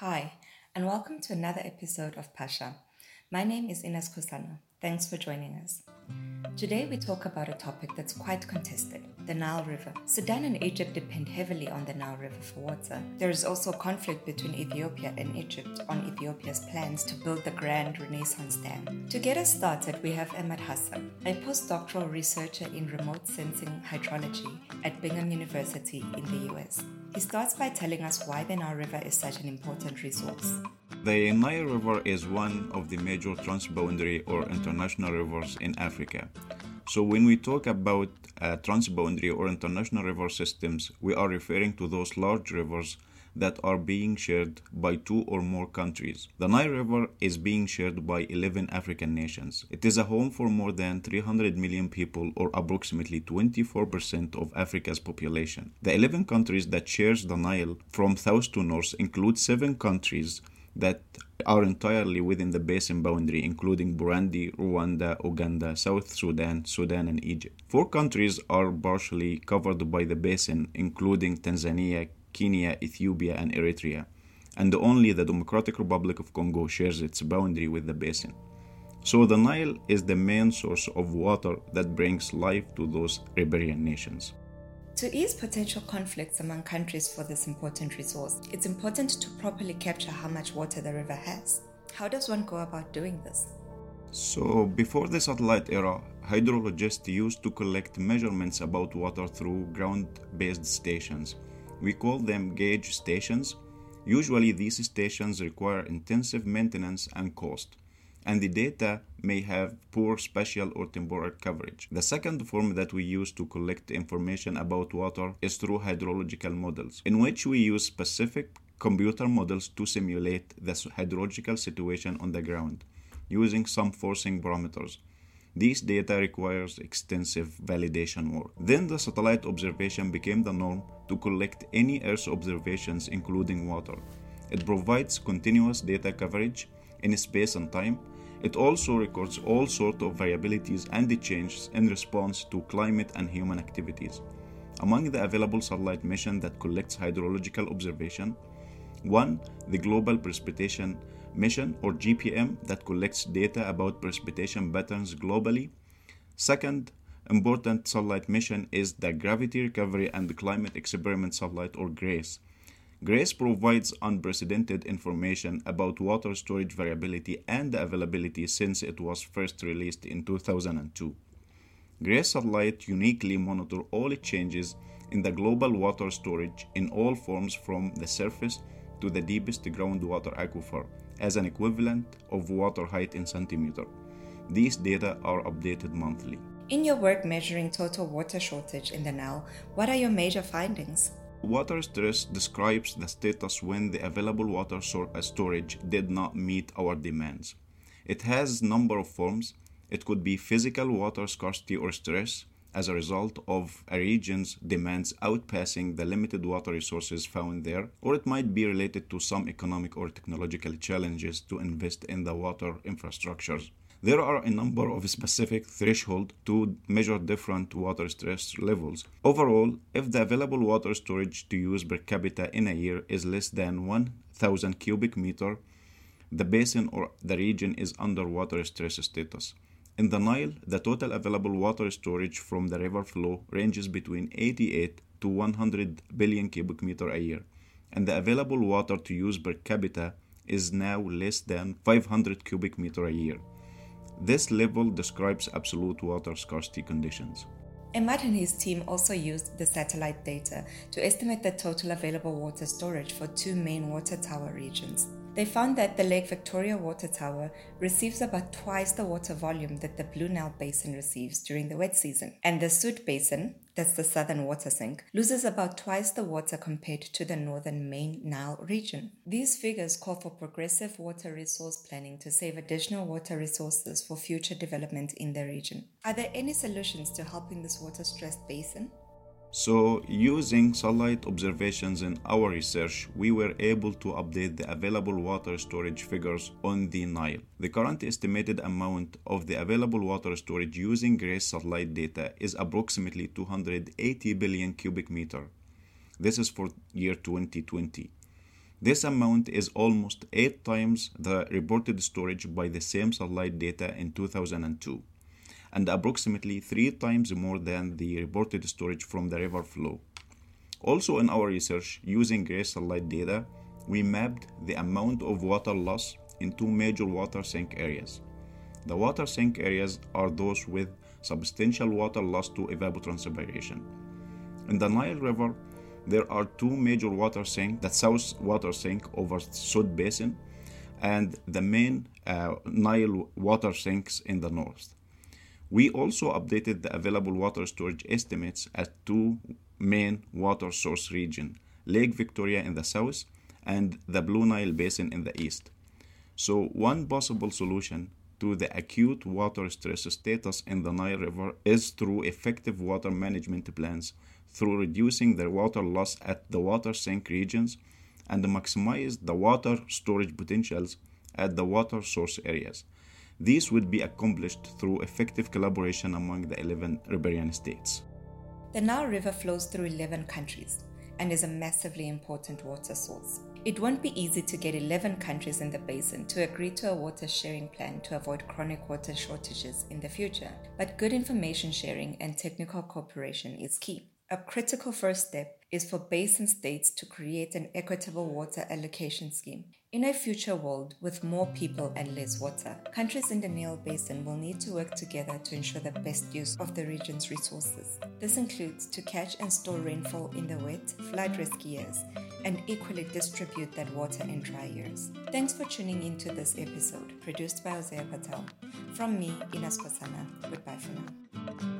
Hi, and welcome to another episode of Pasha. My name is Ina Skosana. Thanks for joining us. Today we talk about a topic that's quite contested the Nile River. Sudan and Egypt depend heavily on the Nile River for water. There is also a conflict between Ethiopia and Egypt on Ethiopia's plans to build the Grand Renaissance Dam. To get us started, we have Ahmad Hassan, a postdoctoral researcher in remote sensing hydrology at Binghamton University in the US. He starts by telling us why the Nile River is such an important resource. The Nile River is one of the major transboundary or international rivers in Africa. So, when we talk about uh, transboundary or international river systems, we are referring to those large rivers that are being shared by two or more countries. The Nile River is being shared by 11 African nations. It is a home for more than 300 million people or approximately 24% of Africa's population. The 11 countries that shares the Nile from south to north include 7 countries that are entirely within the basin boundary, including Burundi, Rwanda, Uganda, South Sudan, Sudan, and Egypt. Four countries are partially covered by the basin, including Tanzania, Kenya, Ethiopia, and Eritrea, and only the Democratic Republic of Congo shares its boundary with the basin. So the Nile is the main source of water that brings life to those riparian nations. To ease potential conflicts among countries for this important resource, it's important to properly capture how much water the river has. How does one go about doing this? So, before the satellite era, hydrologists used to collect measurements about water through ground based stations we call them gauge stations. Usually, these stations require intensive maintenance and cost, and the data may have poor spatial or temporal coverage. The second form that we use to collect information about water is through hydrological models, in which we use specific computer models to simulate the hydrological situation on the ground using some forcing parameters. These data requires extensive validation work. Then the satellite observation became the norm to collect any Earth observations including water. It provides continuous data coverage in space and time. It also records all sorts of variabilities and the changes in response to climate and human activities. Among the available satellite missions that collects hydrological observation, one, the Global Precipitation mission or GPM that collects data about precipitation patterns globally. Second, important satellite mission is the Gravity Recovery and Climate Experiment Satellite or GRACE. GRACE provides unprecedented information about water storage variability and availability since it was first released in 2002. GRACE satellite uniquely monitor all changes in the global water storage in all forms from the surface to the deepest groundwater aquifer as an equivalent of water height in centimeter. These data are updated monthly. In your work measuring total water shortage in the Nile, what are your major findings? Water stress describes the status when the available water uh, storage did not meet our demands. It has number of forms. It could be physical water scarcity or stress, as a result of a region's demands outpassing the limited water resources found there, or it might be related to some economic or technological challenges to invest in the water infrastructures. There are a number of specific thresholds to measure different water stress levels. Overall, if the available water storage to use per capita in a year is less than 1000 cubic meter, the basin or the region is under water stress status. In the Nile, the total available water storage from the river flow ranges between 88 to 100 billion cubic meter a year, and the available water to use per capita is now less than 500 cubic meter a year. This level describes absolute water scarcity conditions. Ahmad and his team also used the satellite data to estimate the total available water storage for two main water tower regions they found that the Lake Victoria water tower receives about twice the water volume that the Blue Nile Basin receives during the wet season. And the Sudd Basin, that's the southern water sink, loses about twice the water compared to the northern main Nile region. These figures call for progressive water resource planning to save additional water resources for future development in the region. Are there any solutions to helping this water stressed basin? So, using satellite observations in our research, we were able to update the available water storage figures on the Nile. The current estimated amount of the available water storage using GRACE satellite data is approximately 280 billion cubic meter. This is for year 2020. This amount is almost 8 times the reported storage by the same satellite data in 2002 and approximately 3 times more than the reported storage from the river flow. Also in our research using GRACE satellite data, we mapped the amount of water loss in two major water sink areas. The water sink areas are those with substantial water loss to evapotranspiration. In the Nile River, there are two major water sinks the south water sink over Sudd Basin and the main uh, Nile water sinks in the north. We also updated the available water storage estimates at two main water source regions Lake Victoria in the south and the Blue Nile Basin in the east. So, one possible solution to the acute water stress status in the Nile River is through effective water management plans through reducing the water loss at the water sink regions and maximize the water storage potentials at the water source areas. These would be accomplished through effective collaboration among the 11 riparian states. The Nile River flows through 11 countries and is a massively important water source. It won't be easy to get 11 countries in the basin to agree to a water sharing plan to avoid chronic water shortages in the future, but good information sharing and technical cooperation is key. A critical first step is for basin states to create an equitable water allocation scheme. In a future world with more people and less water, countries in the Nile Basin will need to work together to ensure the best use of the region's resources. This includes to catch and store rainfall in the wet, flood risk years, and equally distribute that water in dry years. Thanks for tuning in to this episode, produced by Hosea Patel. From me, Ina Skosana. Goodbye for now.